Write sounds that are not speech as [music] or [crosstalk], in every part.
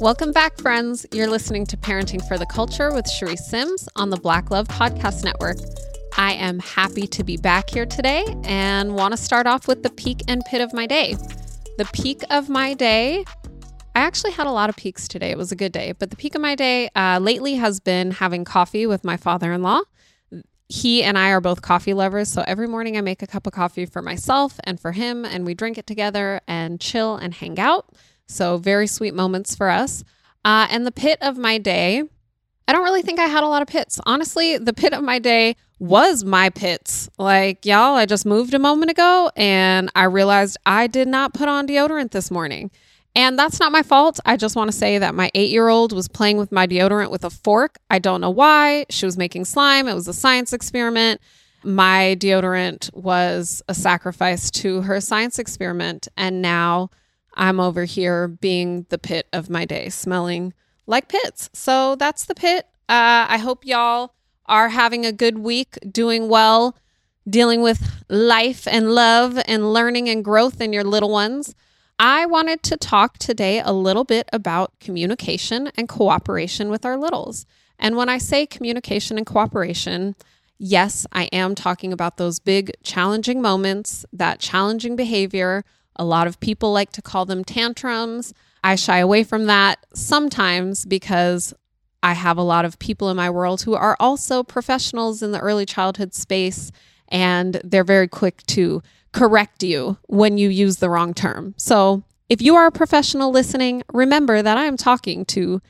Welcome back, friends. You're listening to Parenting for the Culture with Charisse Sims on the Black Love Podcast Network. I am happy to be back here today and want to start off with the peak and pit of my day. The peak of my day, I actually had a lot of peaks today. It was a good day, but the peak of my day uh, lately has been having coffee with my father in law. He and I are both coffee lovers, so every morning I make a cup of coffee for myself and for him, and we drink it together and chill and hang out. So, very sweet moments for us. Uh, and the pit of my day, I don't really think I had a lot of pits. Honestly, the pit of my day was my pits. Like, y'all, I just moved a moment ago and I realized I did not put on deodorant this morning. And that's not my fault. I just want to say that my eight year old was playing with my deodorant with a fork. I don't know why. She was making slime. It was a science experiment. My deodorant was a sacrifice to her science experiment. And now I'm over here being the pit of my day, smelling like pits. So that's the pit. Uh, I hope y'all are having a good week, doing well, dealing with life and love and learning and growth in your little ones. I wanted to talk today a little bit about communication and cooperation with our littles. And when I say communication and cooperation, yes, I am talking about those big challenging moments, that challenging behavior a lot of people like to call them tantrums. I shy away from that sometimes because I have a lot of people in my world who are also professionals in the early childhood space, and they're very quick to correct you when you use the wrong term. So, if you are a professional listening, remember that I am talking to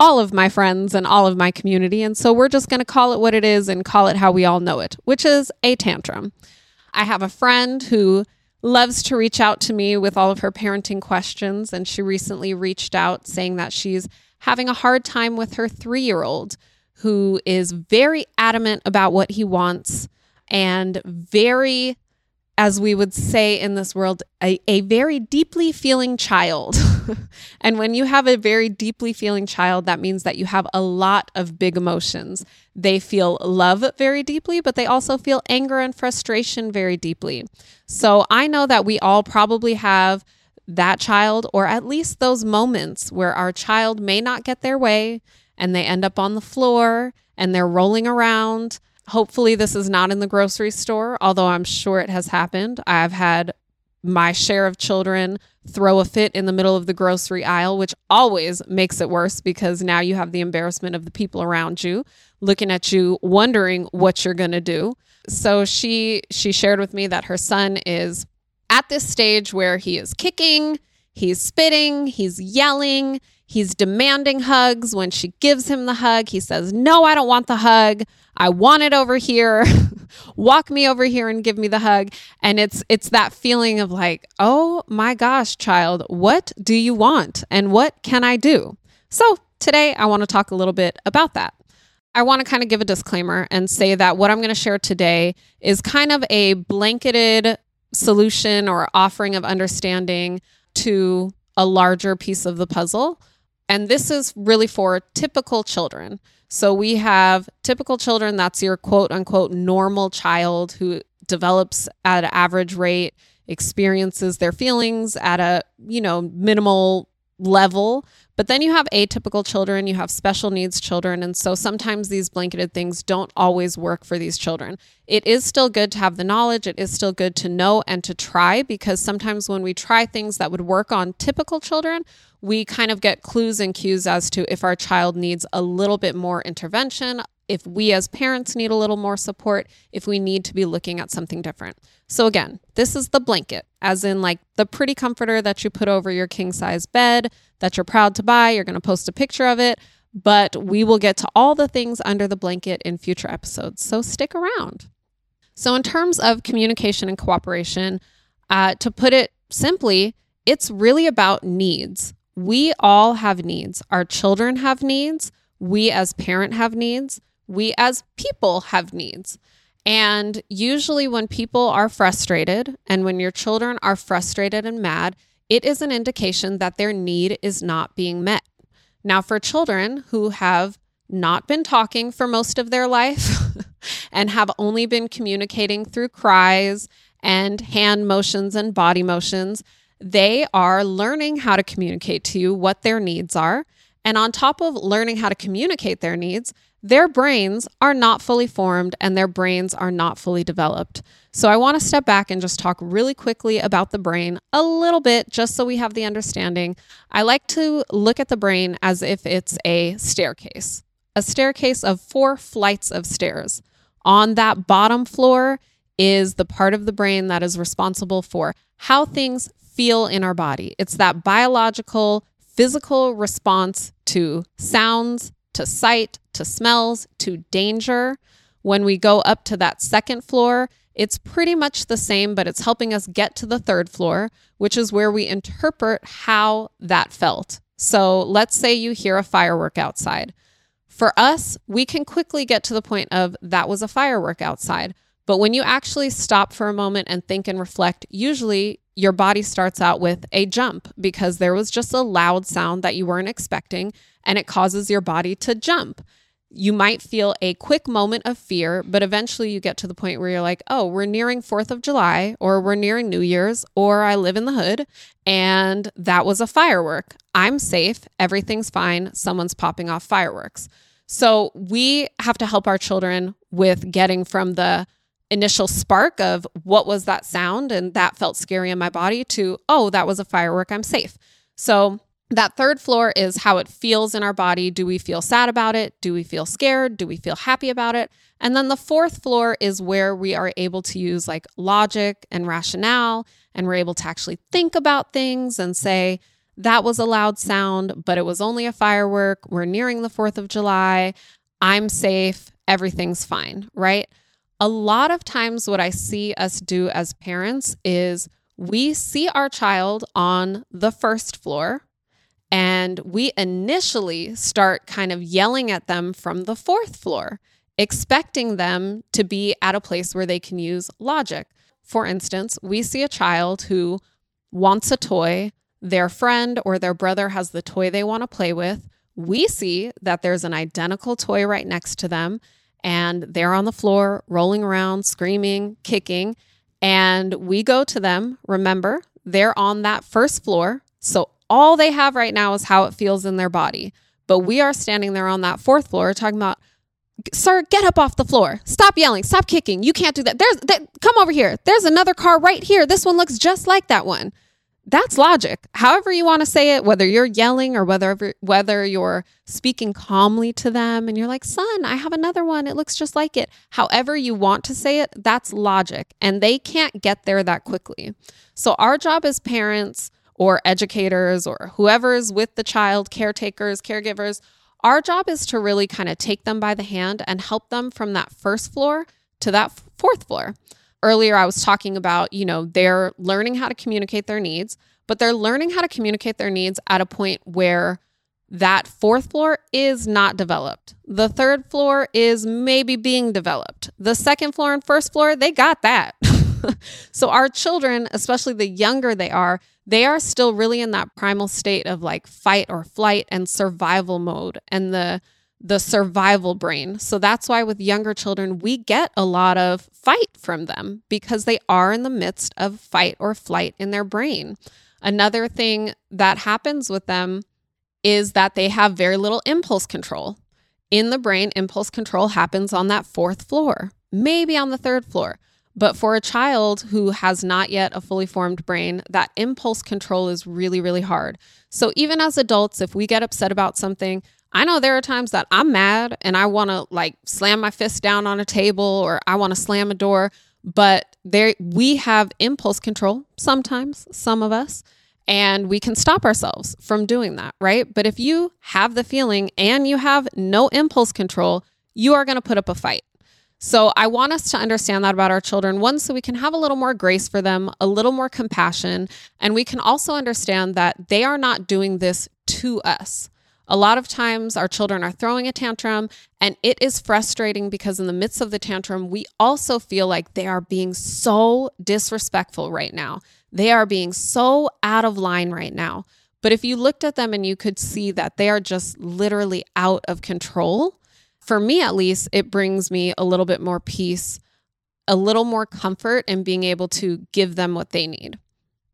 all of my friends and all of my community. And so we're just going to call it what it is and call it how we all know it, which is a tantrum. I have a friend who loves to reach out to me with all of her parenting questions. And she recently reached out saying that she's having a hard time with her three year old who is very adamant about what he wants and very as we would say in this world, a, a very deeply feeling child. [laughs] [laughs] and when you have a very deeply feeling child, that means that you have a lot of big emotions. They feel love very deeply, but they also feel anger and frustration very deeply. So I know that we all probably have that child, or at least those moments where our child may not get their way and they end up on the floor and they're rolling around Hopefully, this is not in the grocery store, although I'm sure it has happened. I've had my share of children throw a fit in the middle of the grocery aisle, which always makes it worse because now you have the embarrassment of the people around you looking at you, wondering what you're going to do. So she she shared with me that her son is at this stage where he is kicking, he's spitting, he's yelling, he's demanding hugs. When she gives him the hug, he says, "No, I don't want the hug. I want it over here. [laughs] Walk me over here and give me the hug. And it's it's that feeling of like, "Oh my gosh, child, what do you want and what can I do?" So, today I want to talk a little bit about that. I want to kind of give a disclaimer and say that what I'm going to share today is kind of a blanketed solution or offering of understanding to a larger piece of the puzzle. And this is really for typical children. So we have typical children, that's your quote unquote normal child who develops at an average rate, experiences their feelings at a, you know, minimal level. But then you have atypical children, you have special needs children. And so sometimes these blanketed things don't always work for these children. It is still good to have the knowledge, it is still good to know and to try because sometimes when we try things that would work on typical children, we kind of get clues and cues as to if our child needs a little bit more intervention, if we as parents need a little more support, if we need to be looking at something different. So, again, this is the blanket, as in like the pretty comforter that you put over your king size bed that you're proud to buy. You're going to post a picture of it, but we will get to all the things under the blanket in future episodes. So, stick around. So, in terms of communication and cooperation, uh, to put it simply, it's really about needs. We all have needs. Our children have needs. We as parent have needs we as people have needs. And usually, when people are frustrated and when your children are frustrated and mad, it is an indication that their need is not being met. Now, for children who have not been talking for most of their life [laughs] and have only been communicating through cries and hand motions and body motions, they are learning how to communicate to you what their needs are And on top of learning how to communicate their needs, their brains are not fully formed and their brains are not fully developed. So I want to step back and just talk really quickly about the brain a little bit, just so we have the understanding. I like to look at the brain as if it's a staircase, a staircase of four flights of stairs. On that bottom floor is the part of the brain that is responsible for how things feel in our body. It's that biological, physical response to sounds, to sight, to smells, to danger. When we go up to that second floor, it's pretty much the same, but it's helping us get to the third floor, which is where we interpret how that felt. So let's say you hear a firework outside. For us, we can quickly get to the point of that was a firework outside. But when you actually stop for a moment and think and reflect, usually your body starts out with a jump because there was just a loud sound that you weren't expecting and it causes your body to jump. You might feel a quick moment of fear, but eventually you get to the point where you're like, oh, we're nearing 4th of July, or we're nearing New Year's, or I live in the hood, and that was a firework. I'm safe. Everything's fine. Someone's popping off fireworks. So we have to help our children with getting from the initial spark of what was that sound and that felt scary in my body to, oh, that was a firework. I'm safe. So that third floor is how it feels in our body. Do we feel sad about it? Do we feel scared? Do we feel happy about it? And then the fourth floor is where we are able to use like logic and rationale, and we're able to actually think about things and say, that was a loud sound, but it was only a firework. We're nearing the 4th of July. I'm safe. Everything's fine, right? A lot of times, what I see us do as parents is we see our child on the first floor and we initially start kind of yelling at them from the fourth floor, expecting them to be at a place where they can use logic. For instance, we see a child who wants a toy, their friend or their brother has the toy they want to play with. We see that there's an identical toy right next to them, and they're on the floor, rolling around, screaming, kicking. And we go to them. Remember, they're on that first floor. So all they have right now is how it feels in their body. But we are standing there on that fourth floor talking about, sir, get up off the floor. Stop yelling. Stop kicking. You can't do that. There's that, come over here. There's another car right here. This one looks just like that one. That's logic. However you want to say it, whether you're yelling or whether whether you're speaking calmly to them and you're like, "Son, I have another one. It looks just like it." However you want to say it, that's logic, and they can't get there that quickly. So our job as parents or educators or whoever is with the child, caretakers, caregivers, our job is to really kind of take them by the hand and help them from that first floor to that fourth floor. Earlier, I was talking about, you know, they're learning how to communicate their needs, but they're learning how to communicate their needs at a point where that fourth floor is not developed. The third floor is maybe being developed. The second floor and first floor, they got that. [laughs] [laughs] so, our children, especially the younger they are, they are still really in that primal state of like fight or flight and survival mode and the the survival brain. So that's why with younger children we get a lot of fight from them because they are in the midst of fight or flight in their brain. Another thing that happens with them is that they have very little impulse control. In the brain, impulse control happens on that fourth floor, maybe on the third floor. But for a child who has not yet a fully formed brain, that impulse control is really, really hard. So even as adults, if we get upset about something, I know there are times that I'm mad and I want to like slam my fist down on a table or I want to slam a door, but there we have impulse control sometimes, some of us, and we can stop ourselves from doing that, right? But if you have the feeling and you have no impulse control, you are going to put up a fight. So I want us to understand that about our children. One, so we can have a little more grace for them, a little more compassion, and we can also understand that they are not doing this to us. A lot of times our children are throwing a tantrum and it is frustrating because in the midst of the tantrum, we also feel like they are being so disrespectful right now. They are being so out of line right now. But if you looked at them and you could see that they are just literally out of control, for me at least, it brings me a little bit more peace, a little more comfort in being able to give them what they need.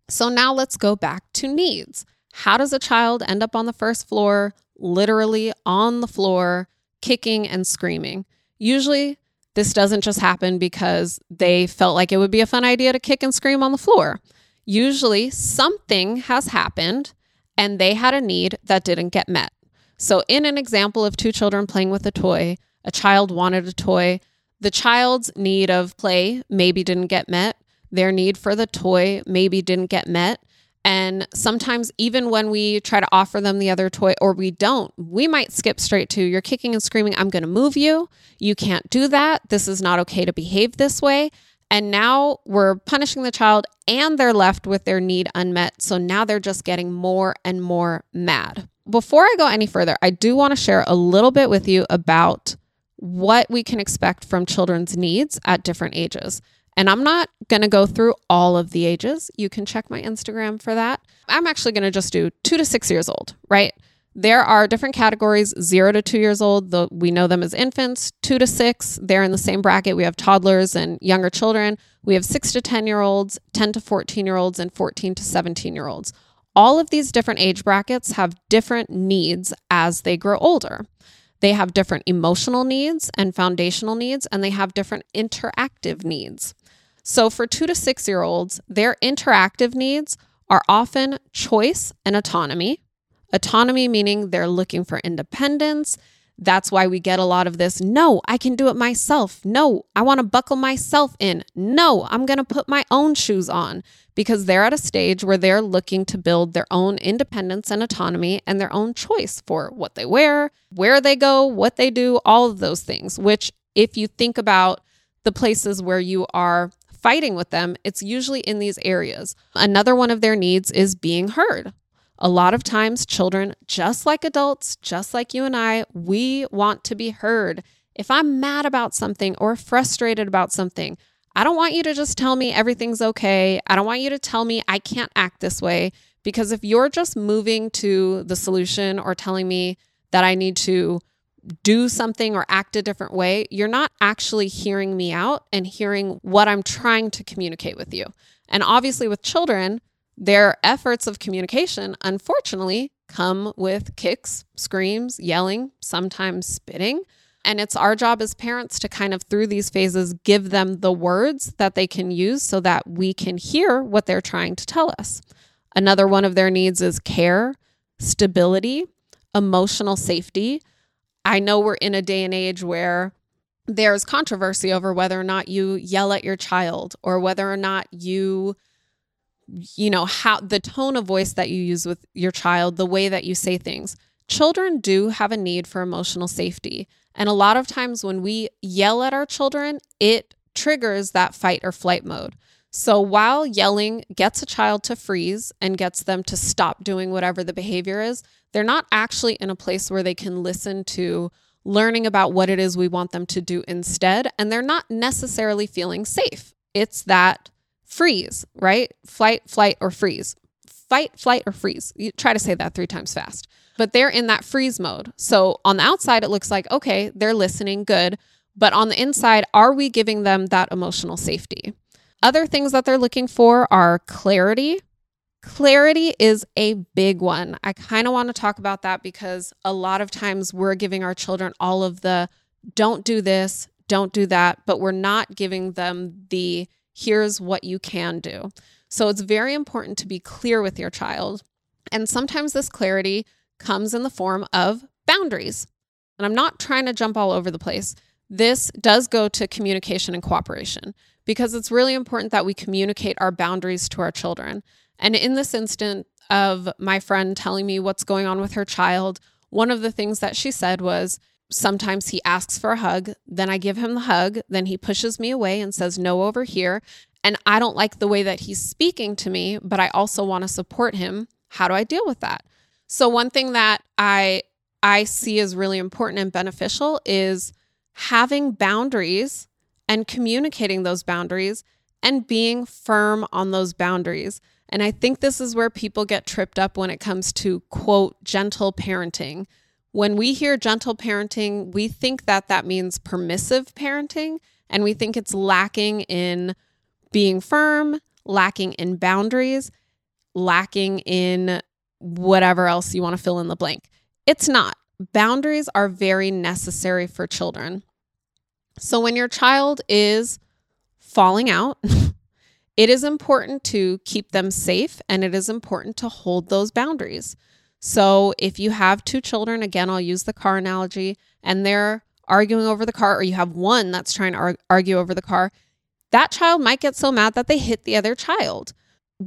So now let's go back to needs. How does a child end up on the first floor? literally on the floor, kicking and screaming. Usually, this doesn't just happen because they felt like it would be a fun idea to kick and scream on the floor. Usually, something has happened and they had a need that didn't get met. So, in an example of two children playing with a toy, a child wanted a toy. The child's need of play maybe didn't get met. Their need for the toy maybe didn't get met. And sometimes, even when we try to offer them the other toy or we don't, we might skip straight to you're kicking and screaming, I'm going to move you. You can't do that. This is not okay to behave this way. And now we're punishing the child and they're left with their need unmet. So now they're just getting more and more mad. Before I go any further, I do want to share a little bit with you about what we can expect from children's needs at different ages. And I'm not going to go through all of the ages. You can check my Instagram for that. I'm actually going to just do two to six years old, right? There are different categories zero to two years old. The, we know them as infants, two to six. They're in the same bracket. We have toddlers and younger children. We have six to 10 year olds, 10 to 14 year olds, and 14 to 17 year olds. All of these different age brackets have different needs as they grow older. They have different emotional needs and foundational needs, and they have different interactive needs. So, for two to six year olds, their interactive needs are often choice and autonomy. Autonomy meaning they're looking for independence. That's why we get a lot of this no, I can do it myself. No, I want to buckle myself in. No, I'm going to put my own shoes on because they're at a stage where they're looking to build their own independence and autonomy and their own choice for what they wear, where they go, what they do, all of those things, which, if you think about the places where you are fighting with them, it's usually in these areas. Another one of their needs is being heard. A lot of times, children, just like adults, just like you and I, we want to be heard. If I'm mad about something or frustrated about something, I don't want you to just tell me everything's okay. I don't want you to tell me I can't act this way. Because if you're just moving to the solution or telling me that I need to do something or act a different way, you're not actually hearing me out and hearing what I'm trying to communicate with you. And obviously, with children, their efforts of communication, unfortunately, come with kicks, screams, yelling, sometimes spitting. And it's our job as parents to kind of, through these phases, give them the words that they can use so that we can hear what they're trying to tell us. Another one of their needs is care, stability, emotional safety, I know we're in a day and age where there's controversy over whether or not you yell at your child or whether or not you you know how the tone of voice that you use with your child the way that you say things. Children do have a need for emotional safety and a lot of times when we yell at our children it triggers that fight or flight mode so while yelling gets a child to freeze and gets them to stop doing whatever the behavior is they're not actually in a place where they can listen to learning about what it is we want them to do instead. And they're not necessarily feeling safe. It's that freeze, right? Flight, flight, or freeze. Fight, flight, or freeze. You try to say that three times fast. But they're in that freeze mode. So on the outside, it looks like, okay, they're listening, good. But on the inside, are we giving them that emotional safety? Other things that they're looking for are clarity, Clarity is a big one. I kind of want to talk about that because a lot of times we're giving our children all of the don't do this, don't do that, but we're not giving them the here's what you can do. So it's very important to be clear with your child. And sometimes this clarity comes in the form of boundaries. And I'm not trying to jump all over the place. This does go to communication and cooperation because it's really important that we communicate our boundaries to our children. And in this instant of my friend telling me what's going on with her child, one of the things that she said was, Sometimes he asks for a hug, then I give him the hug, then he pushes me away and says, No, over here. And I don't like the way that he's speaking to me, but I also want to support him. How do I deal with that? So, one thing that I I see as really important and beneficial is having boundaries and communicating those boundaries and being firm on those boundaries. And I think this is where people get tripped up when it comes to quote, gentle parenting. When we hear gentle parenting, we think that that means permissive parenting, and we think it's lacking in being firm, lacking in boundaries, lacking in whatever else you want to fill in the blank. It's not. Boundaries are very necessary for children. So when your child is falling out, [laughs] it is important to keep them safe and it is important to hold those boundaries. So if you have two children, again, I'll use the car analogy, and they're arguing over the car, or you have one that's trying to argue over the car, that child might get so mad that they hit the other child.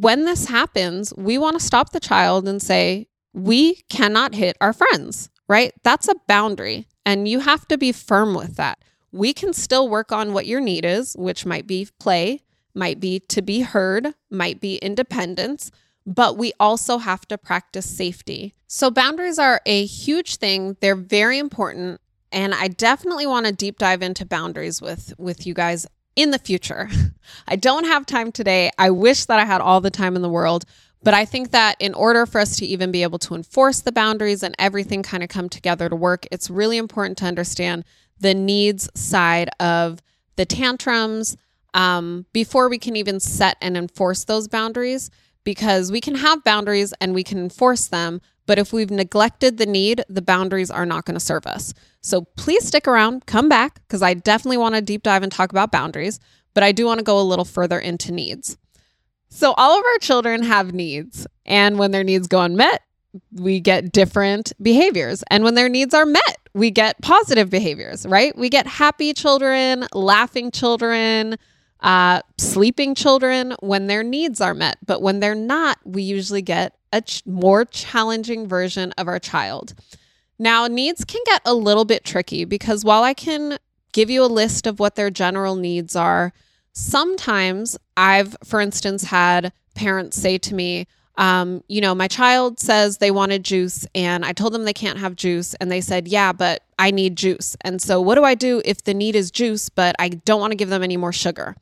When this happens, we want to stop the child and say, we cannot hit our friends, right? That's a boundary, and you have to be firm with that. We can still work on what your need is, which might be play, might be to be heard, might be independence, but we also have to practice safety. So, boundaries are a huge thing. They're very important. And I definitely want to deep dive into boundaries with, with you guys in the future. [laughs] I don't have time today. I wish that I had all the time in the world. But I think that in order for us to even be able to enforce the boundaries and everything kind of come together to work, it's really important to understand the needs side of the tantrums um, before we can even set and enforce those boundaries because we can have boundaries and we can enforce them. But if we've neglected the need, the boundaries are not going to serve us. So please stick around, come back, because I definitely want to deep dive and talk about boundaries, but I do want to go a little further into needs. So all of our children have needs. And when their needs go unmet, we get different behaviors. And when their needs are met, we get positive behaviors, right? We get happy children, laughing children, uh, sleeping children when their needs are met. But when they're not, we usually get a ch- more challenging version of our child. Now, needs can get a little bit tricky because while I can give you a list of what their general needs are, sometimes I've, for instance, had parents say to me, um, you know, my child says they wanted juice and I told them they can't have juice. And they said, yeah, but I need juice. And so what do I do if the need is juice, but I don't want to give them any more sugar?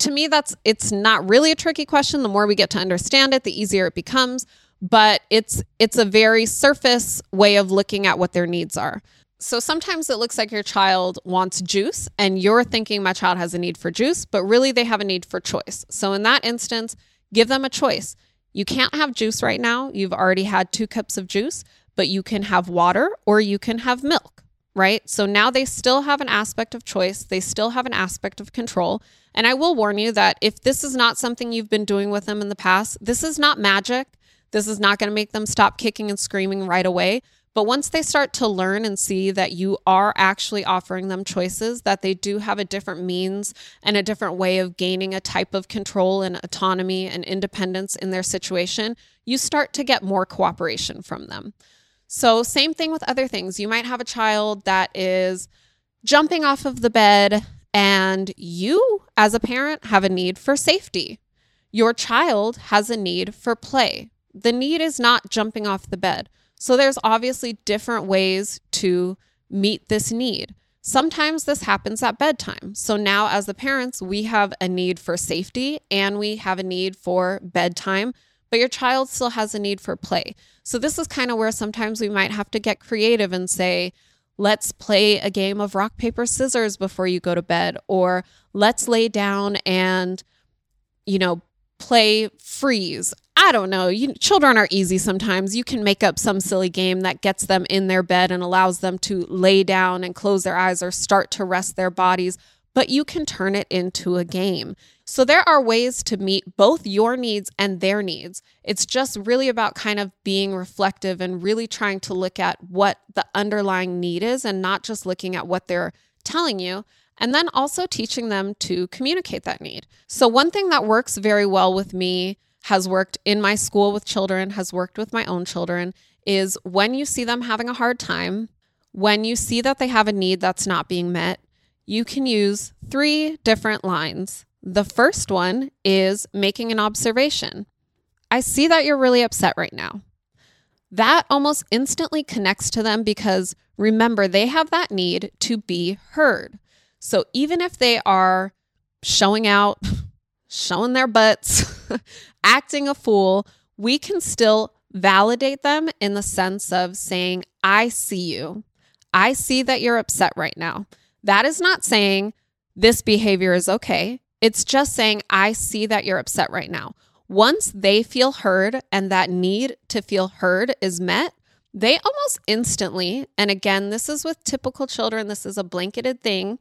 to me that's it's not really a tricky question the more we get to understand it the easier it becomes but it's it's a very surface way of looking at what their needs are so sometimes it looks like your child wants juice and you're thinking my child has a need for juice but really they have a need for choice so in that instance give them a choice you can't have juice right now you've already had two cups of juice but you can have water or you can have milk right? So now they still have an aspect of choice, they still have an aspect of control. And I will warn you that if this is not something you've been doing with them in the past, this is not magic. This is not going to make them stop kicking and screaming right away. But once they start to learn and see that you are actually offering them choices, that they do have a different means and a different way of gaining a type of control and autonomy and independence in their situation, you start to get more cooperation from them. So, same thing with other things. You might have a child that is jumping off of the bed, and you, as a parent, have a need for safety. Your child has a need for play. The need is not jumping off the bed. So, there's obviously different ways to meet this need. Sometimes this happens at bedtime. So now, as the parents, we have a need for safety and we have a need for bedtime but your child still has a need for play. So, this is kind of where sometimes we might have to get creative and say, let's play a game of rock, paper, scissors before you go to bed, or let's lay down and, you know, play freeze. I don't know. You, children are easy sometimes. You can make up some silly game that gets them in their bed and allows them to lay down and close their eyes or start to rest their bodies, but you can turn it into a game. So there are ways to meet both your needs and their needs. It's just really about kind of being reflective and really trying to look at what the underlying need is and not just looking at what they're telling you. And then also teaching them to communicate that need. So, one thing that works very well with me, has worked in my school with children, has worked with my own children, is when you see them having a hard time, when you see that they have a need that's not being met, you can use three different lines the first one is making an observation. I see that you're really upset right now. That almost instantly connects to them because remember, they have that need to be heard. So even if they are showing out, [laughs] showing their butts, [laughs] acting a fool, we can still validate them in the sense of saying, I see you. I see that you're upset right now. That is not saying this behavior is okay. It's just saying, I see that you're upset right now. Once they feel heard and that need to feel heard is met, they almost instantly, and again, this is with typical children, this is a blanketed thing,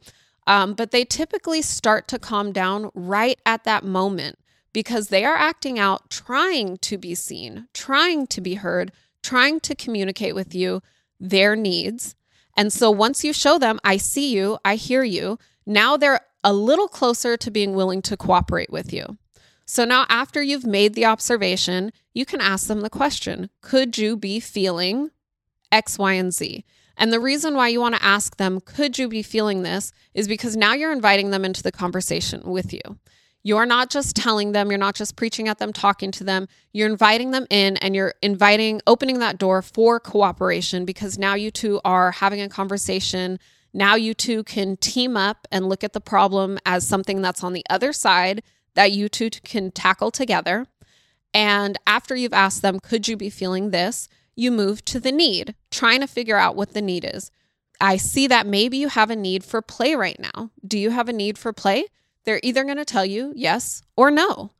um, but they typically start to calm down right at that moment because they are acting out, trying to be seen, trying to be heard, trying to communicate with you their needs. And so once you show them, I see you, I hear you, now they're a little closer to being willing to cooperate with you. So now, after you've made the observation, you can ask them the question Could you be feeling X, Y, and Z? And the reason why you want to ask them, Could you be feeling this? is because now you're inviting them into the conversation with you. You're not just telling them, you're not just preaching at them, talking to them. You're inviting them in and you're inviting, opening that door for cooperation because now you two are having a conversation. Now you two can team up and look at the problem as something that's on the other side that you two can tackle together. And after you've asked them, could you be feeling this? You move to the need, trying to figure out what the need is. I see that maybe you have a need for play right now. Do you have a need for play? They're either going to tell you yes or no.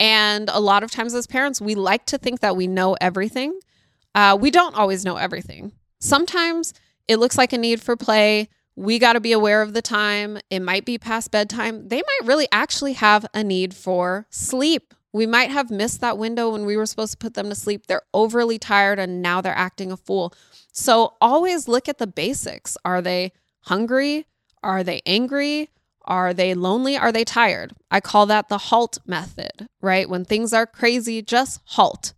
And a lot of times as parents, we like to think that we know everything. Uh, we don't always know everything. Sometimes it looks like a need for play we got to be aware of the time. It might be past bedtime. They might really actually have a need for sleep. We might have missed that window when we were supposed to put them to sleep. They're overly tired and now they're acting a fool. So always look at the basics. Are they hungry? Are they angry? Are they lonely? Are they tired? I call that the halt method, right? When things are crazy, just halt.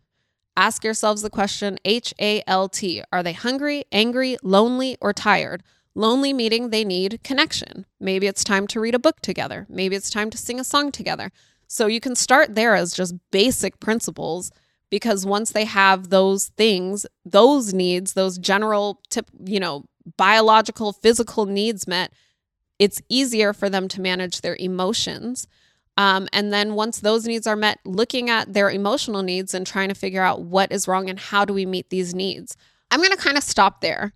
Ask yourselves the question H A L T. Are they hungry, angry, lonely, or tired? Lonely meaning they need connection. Maybe it's time to read a book together. Maybe it's time to sing a song together. So you can start there as just basic principles because once they have those things, those needs, those general tip, you know, biological, physical needs met, it's easier for them to manage their emotions. Um, and then once those needs are met, looking at their emotional needs and trying to figure out what is wrong and how do we meet these needs. I'm going to kind of stop there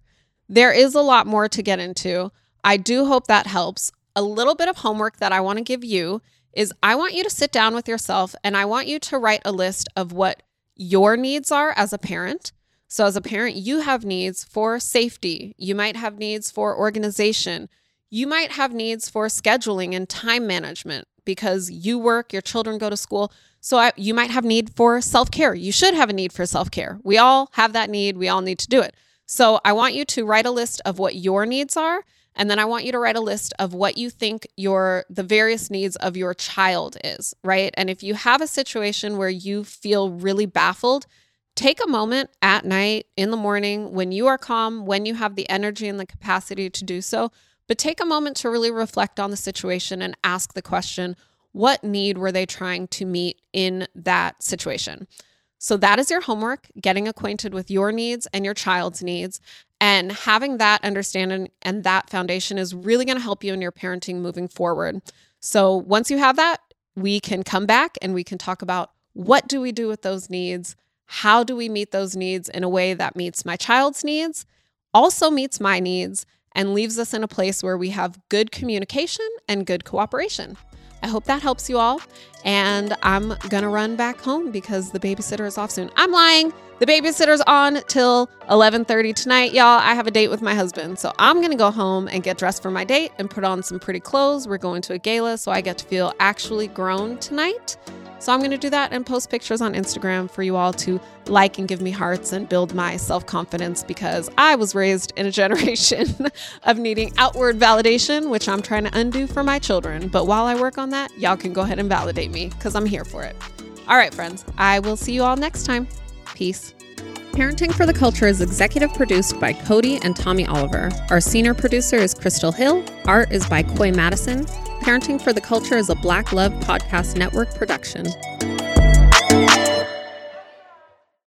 there is a lot more to get into. I do hope that helps. A little bit of homework that I want to give you is I want you to sit down with yourself and I want you to write a list of what your needs are as a parent. So, as a parent, you have needs for safety, you might have needs for organization, you might have needs for scheduling and time management because you work, your children go to school. So, I, you might have need for self care. You should have a need for self care. We all have that need, we all need to do it. So I want you to write a list of what your needs are. And then I want you to write a list of what you think your the various needs of your child is, right? And if you have a situation where you feel really baffled, take a moment at night, in the morning, when you are calm, when you have the energy and the capacity to do so, but take a moment to really reflect on the situation and ask the question, what need were they trying to meet in that situation? So that is your homework, getting acquainted with your needs and your child's needs. And having that understanding and that foundation is really going to help you in your parenting moving forward. So once you have that, we can come back and we can talk about what do we do with those needs? How do we meet those needs in a way that meets my child's needs, also meets my needs, and leaves us in a place where we have good communication and good cooperation. I hope that helps you all. And I'm going to run back home because the babysitter is off soon. I'm lying. The babysitter's on till 11:30 tonight, y'all. I have a date with my husband. So I'm going to go home and get dressed for my date and put on some pretty clothes. We're going to a gala, so I get to feel actually grown tonight. So I'm going to do that and post pictures on Instagram for you all to like and give me hearts and build my self confidence because I was raised in a [laughs] generation of needing outward validation, which I'm trying to undo for my children. But while I work on that, y'all can go ahead and validate me because I'm here for it. All right, friends, I will see you all next time. Peace. Parenting for the Culture is executive produced by Codie and Tommy Oliver. Our senior producer is Crystal Hill. Art is by Coy Madison. Parenting for the Culture is a Black Love Podcast Network production.